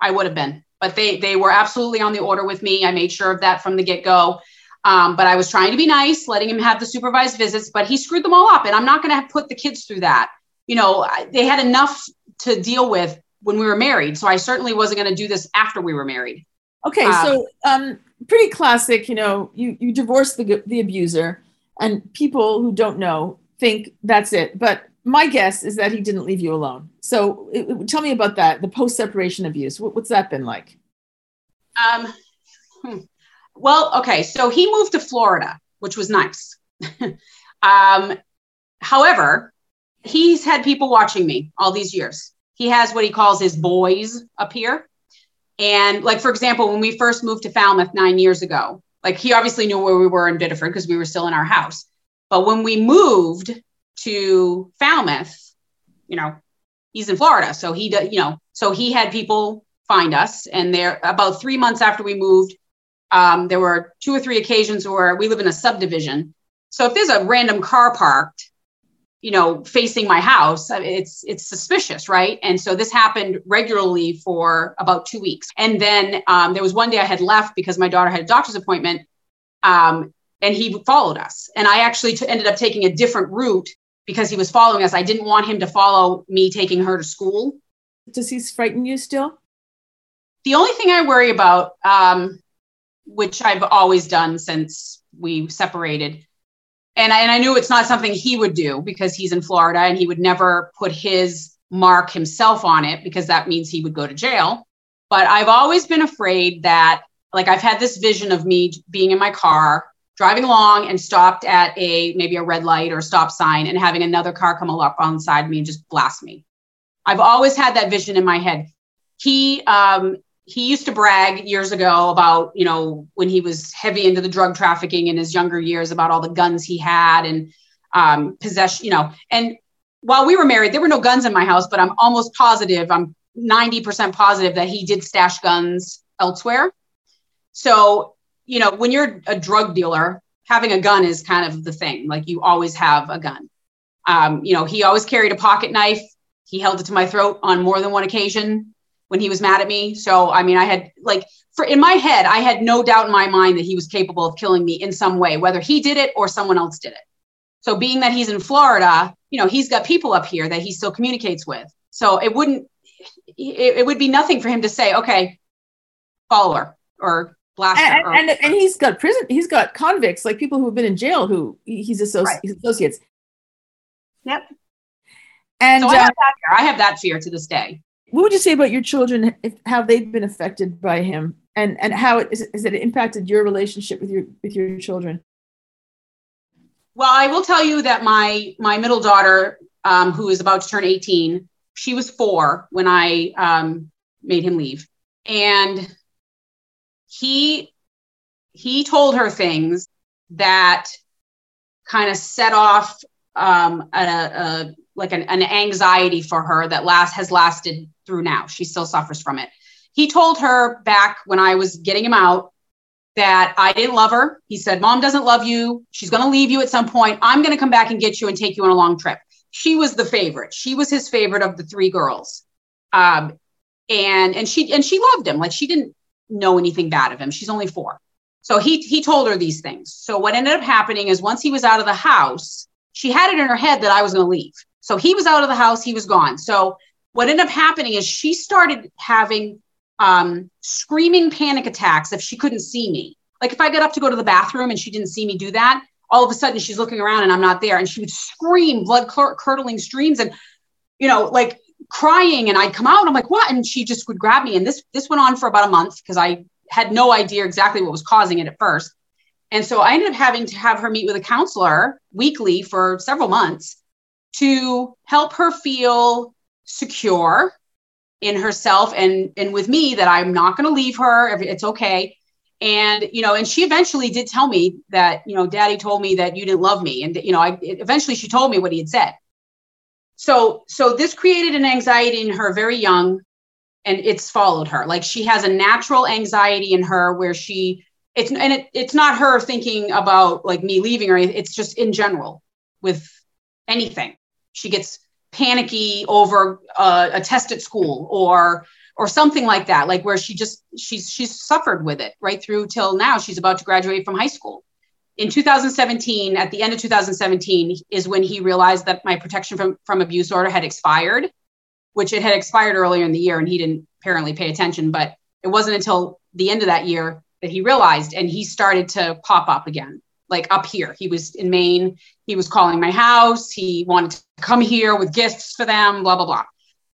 I would have been, but they they were absolutely on the order with me. I made sure of that from the get go. Um, but I was trying to be nice, letting him have the supervised visits, but he screwed them all up, and I'm not going to put the kids through that. You know, I- they had enough to deal with when we were married, so I certainly wasn't going to do this after we were married. Okay, Um, so um, pretty classic. You know, you you divorce the the abuser, and people who don't know think that's it. But my guess is that he didn't leave you alone. So it, it- tell me about that. The post separation abuse. What, what's that been like? Um, hmm. well, okay, so he moved to Florida, which was nice. um, however, he's had people watching me all these years. He has what he calls his boys up here. And like, for example, when we first moved to Falmouth nine years ago, like he obviously knew where we were in Biddeford because we were still in our house. But when we moved to Falmouth, you know, he's in Florida. So he, you know, so he had people find us. And there, about three months after we moved, um, there were two or three occasions where we live in a subdivision. So if there's a random car parked, you know, facing my house, it's it's suspicious, right? And so this happened regularly for about two weeks. And then um, there was one day I had left because my daughter had a doctor's appointment, um, and he followed us. And I actually t- ended up taking a different route because he was following us. I didn't want him to follow me taking her to school. Does he frighten you still? The only thing I worry about, um, which I've always done since we separated, and I, and I knew it's not something he would do because he's in Florida and he would never put his mark himself on it because that means he would go to jail. But I've always been afraid that, like, I've had this vision of me being in my car, driving along and stopped at a maybe a red light or a stop sign and having another car come up on the side of me and just blast me. I've always had that vision in my head. He um, he used to brag years ago about you know when he was heavy into the drug trafficking in his younger years about all the guns he had and um, possession you know and while we were married there were no guns in my house but i'm almost positive i'm 90% positive that he did stash guns elsewhere so you know when you're a drug dealer having a gun is kind of the thing like you always have a gun um, you know he always carried a pocket knife he held it to my throat on more than one occasion when he was mad at me. So, I mean, I had like for in my head, I had no doubt in my mind that he was capable of killing me in some way, whether he did it or someone else did it. So, being that he's in Florida, you know, he's got people up here that he still communicates with. So, it wouldn't, it, it would be nothing for him to say, okay, follow her or And, or- and, and he's got prison. He's got convicts, like people who have been in jail, who he's, associ- Right. associates. Yep. And so I uh, have that fear. I have that fear to this day. what would you say about your children? If, how they've been affected by him, and and how it is, is it impacted your relationship with your with your children? Well, I will tell you that my my middle daughter, um, who is about to turn 18, she was four when I um, made him leave, and he he told her things that kind of set off um, a, a like an, an anxiety for her that last has lasted through now. She still suffers from it. He told her back when I was getting him out that I didn't love her. He said, Mom doesn't love you. She's going to leave you at some point. I'm going to come back and get you and take you on a long trip. She was the favorite. She was his favorite of the three girls. Um, and and she and she loved him. Like she didn't know anything bad of him. She's only four. So he he told her these things. So what ended up happening is once he was out of the house, she had it in her head that I was going to leave. So he was out of the house, he was gone. So what ended up happening is she started having um, screaming panic attacks if she couldn't see me. Like if I got up to go to the bathroom and she didn't see me do that, all of a sudden she's looking around and I'm not there, and she would scream blood curdling screams and you know like crying. And I'd come out and I'm like, what? And she just would grab me. And this this went on for about a month because I had no idea exactly what was causing it at first. And so I ended up having to have her meet with a counselor weekly for several months to help her feel secure in herself and and with me that I'm not going to leave her. It's okay. And you know, and she eventually did tell me that you know, Daddy told me that you didn't love me, and you know, I eventually she told me what he had said. So so this created an anxiety in her very young, and it's followed her. Like she has a natural anxiety in her where she it's and it, it's not her thinking about like me leaving or. It's just in general with anything. She gets panicky over uh, a test at school or or something like that like where she just she's she's suffered with it right through till now she's about to graduate from high school in 2017 at the end of 2017 is when he realized that my protection from from abuse order had expired which it had expired earlier in the year and he didn't apparently pay attention but it wasn't until the end of that year that he realized and he started to pop up again like up here. He was in Maine. He was calling my house. He wanted to come here with gifts for them, blah, blah, blah.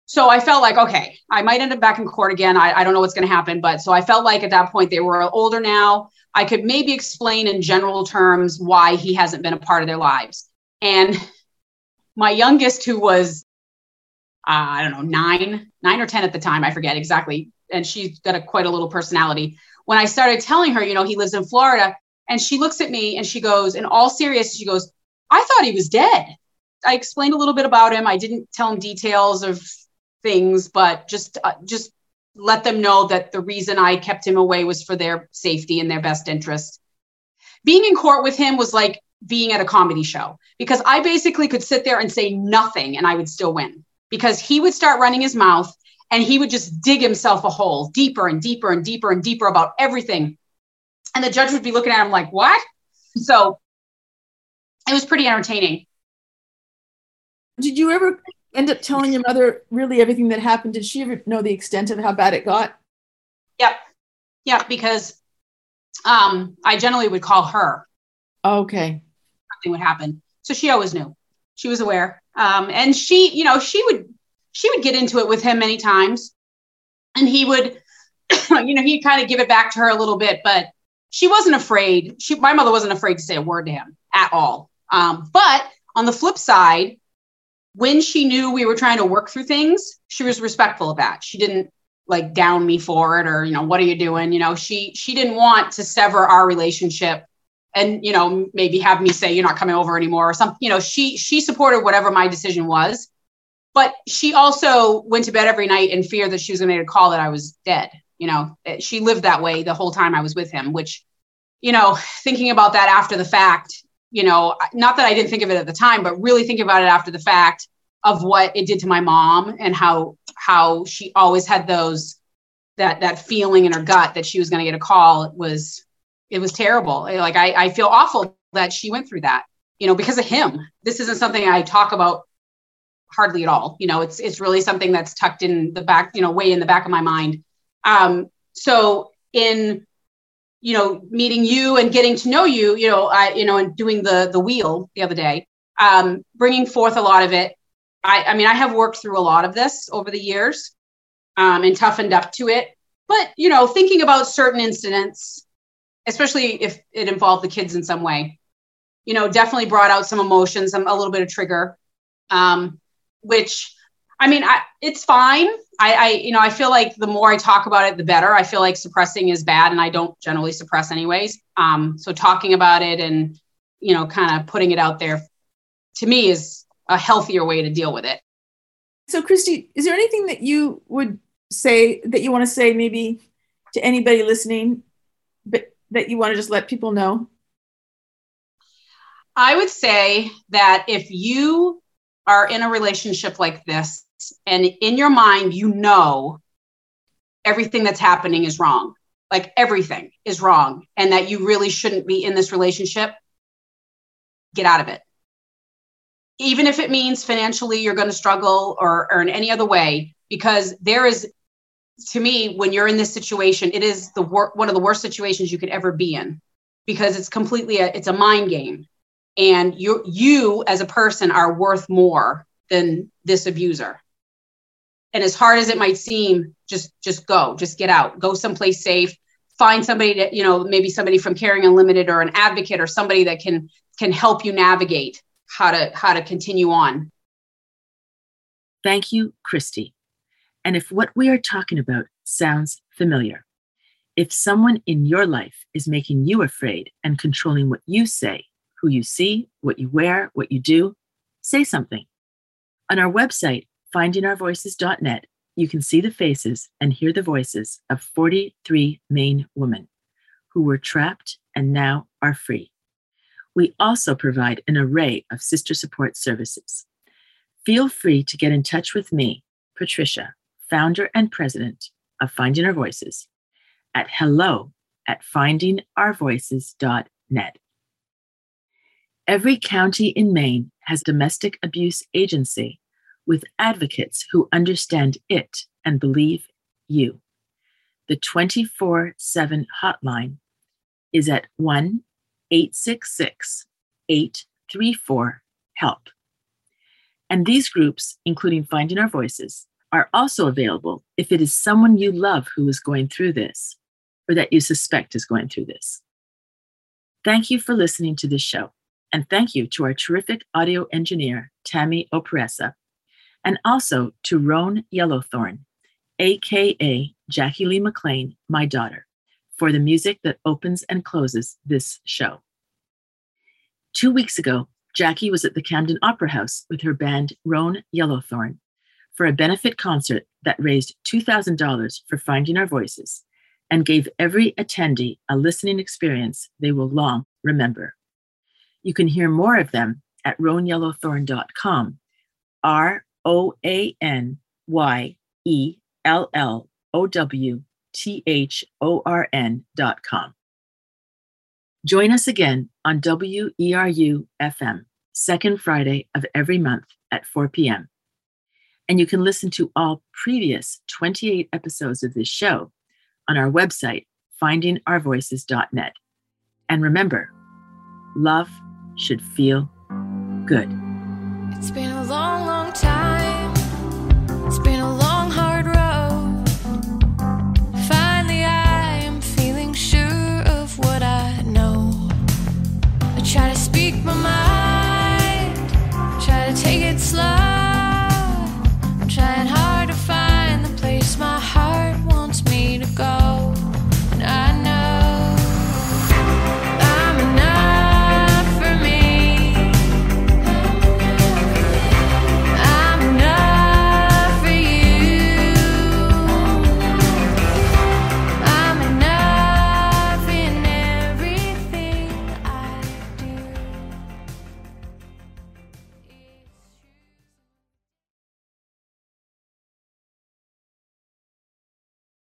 So I felt like, okay, I might end up back in court again. I, I don't know what's going to happen. But so I felt like at that point they were older now. I could maybe explain in general terms why he hasn't been a part of their lives. And my youngest, who was, uh, I don't know, nine, nine or 10 at the time, I forget exactly. And she's got a quite a little personality. When I started telling her, you know, he lives in Florida, and she looks at me and she goes, in all seriousness, she goes, I thought he was dead. I explained a little bit about him. I didn't tell him details of things, but just uh, just let them know that the reason I kept him away was for their safety and their best interest. Being in court with him was like being at a comedy show because I basically could sit there and say nothing and I would still win because he would start running his mouth and he would just dig himself a hole deeper and deeper and deeper and deeper about everything and the judge would be looking at him like, what? So it was pretty entertaining. Did you ever end up telling your mother really everything that happened? Did she ever know the extent of how bad it got? Yep. Yep. Because um, I generally would call her. Okay. Something would happen. So she always knew. She was aware. Um, and she, you know, she would she would get into it with him many times. And he would, you know, he'd kind of give it back to her a little bit, but she wasn't afraid. She, my mother wasn't afraid to say a word to him at all. Um, but on the flip side, when she knew we were trying to work through things, she was respectful of that. She didn't like down me for it or, you know, what are you doing? You know, she, she didn't want to sever our relationship and, you know, maybe have me say, you're not coming over anymore or something, you know, she, she supported whatever my decision was, but she also went to bed every night in fear that she was going to get a call that I was dead you know eh, she lived that way the whole time i was with him which you know thinking about that after the fact you know not that i didn't think of it at the time but really thinking about it after the fact of what it did to my mom and how how she always had those that that feeling in her gut that she was going to get a call. It was it was terrible. Like I, I feel awful that she went through that you know because of him. This isn't something i talk about hardly at all. You know it's it's really something that's tucked in the back you know way in the back of my mind. Um, so in you know meeting you and getting to know you, you know, I you know, and doing the the wheel the other day, um, bringing forth a lot of it. I, I mean, I have worked through a lot of this over the years um, and toughened up to it. But you know, thinking about certain incidents, especially if it involved the kids in some way, you know, definitely brought out some emotions, some a little bit of trigger, um, which I mean, I, it's fine. I, I, you know, I feel like the more I talk about it, the better. I feel like suppressing is bad, and I don't generally suppress anyways. Um, so talking about it and you know, kind of putting it out there, to me, is a healthier way to deal with it. So, Christy, is there anything that you would say that you want to say, maybe to anybody listening, but that you want to just let people know? I would say that if you are in a relationship like this and in your mind you know everything that's happening is wrong. Like everything is wrong and that you really shouldn't be in this relationship get out of it. Even if it means financially you're going to struggle or, in any other way because there is to me when you're in this situation it is the wor- one of the worst situations you could ever be in because it's completely a, it's a mind game and you you as a person are worth more than this abuser. And as hard as it might seem just just go just get out go someplace safe. Find somebody that you know maybe somebody from caring unlimited or an advocate or somebody that can can help you navigate how to how to continue on. Thank you, Christy. And if what we are talking about sounds familiar, if someone in your life is making you afraid and controlling what you say, who you see, what you wear, what you do, say something. On our website, findingourvoices.net, you can see the faces and hear the voices of 43 Maine women who were trapped and now are free. We also provide an array of sister support services. Feel free to get in touch with me, Patrisha, founder and president of Finding Our Voices, at hello at findingourvoices.net. Every county in Maine has domestic abuse agency with advocates who understand it and believe you. The 24 7 hotline is at 1 866 834 HELP. And these groups, including Finding Our Voices, are also available if it is someone you love who is going through this or that you suspect is going through this. Thank you for listening to this show. And thank you to our terrific audio engineer, Tammy Operessa, and also to Roan Yellowthorn, aka Jackie Lee McLean, my daughter, for the music that opens and closes this show. Two weeks ago, Jackie was at the Camden Opera House with her band Roan Yellowthorn for a benefit concert that raised $2,000 for Finding Our Voices and gave every attendee a listening experience they will long remember. You can hear more of them at roanyellowthorn.com. R O A N Y E L L O W T H O R N.com. Join us again on WERU FM, second Friday of every month at 4 p.m. And you can listen to all previous 28 episodes of this show on our website, findingourvoices.net. And remember, love should feel good. It's been a long,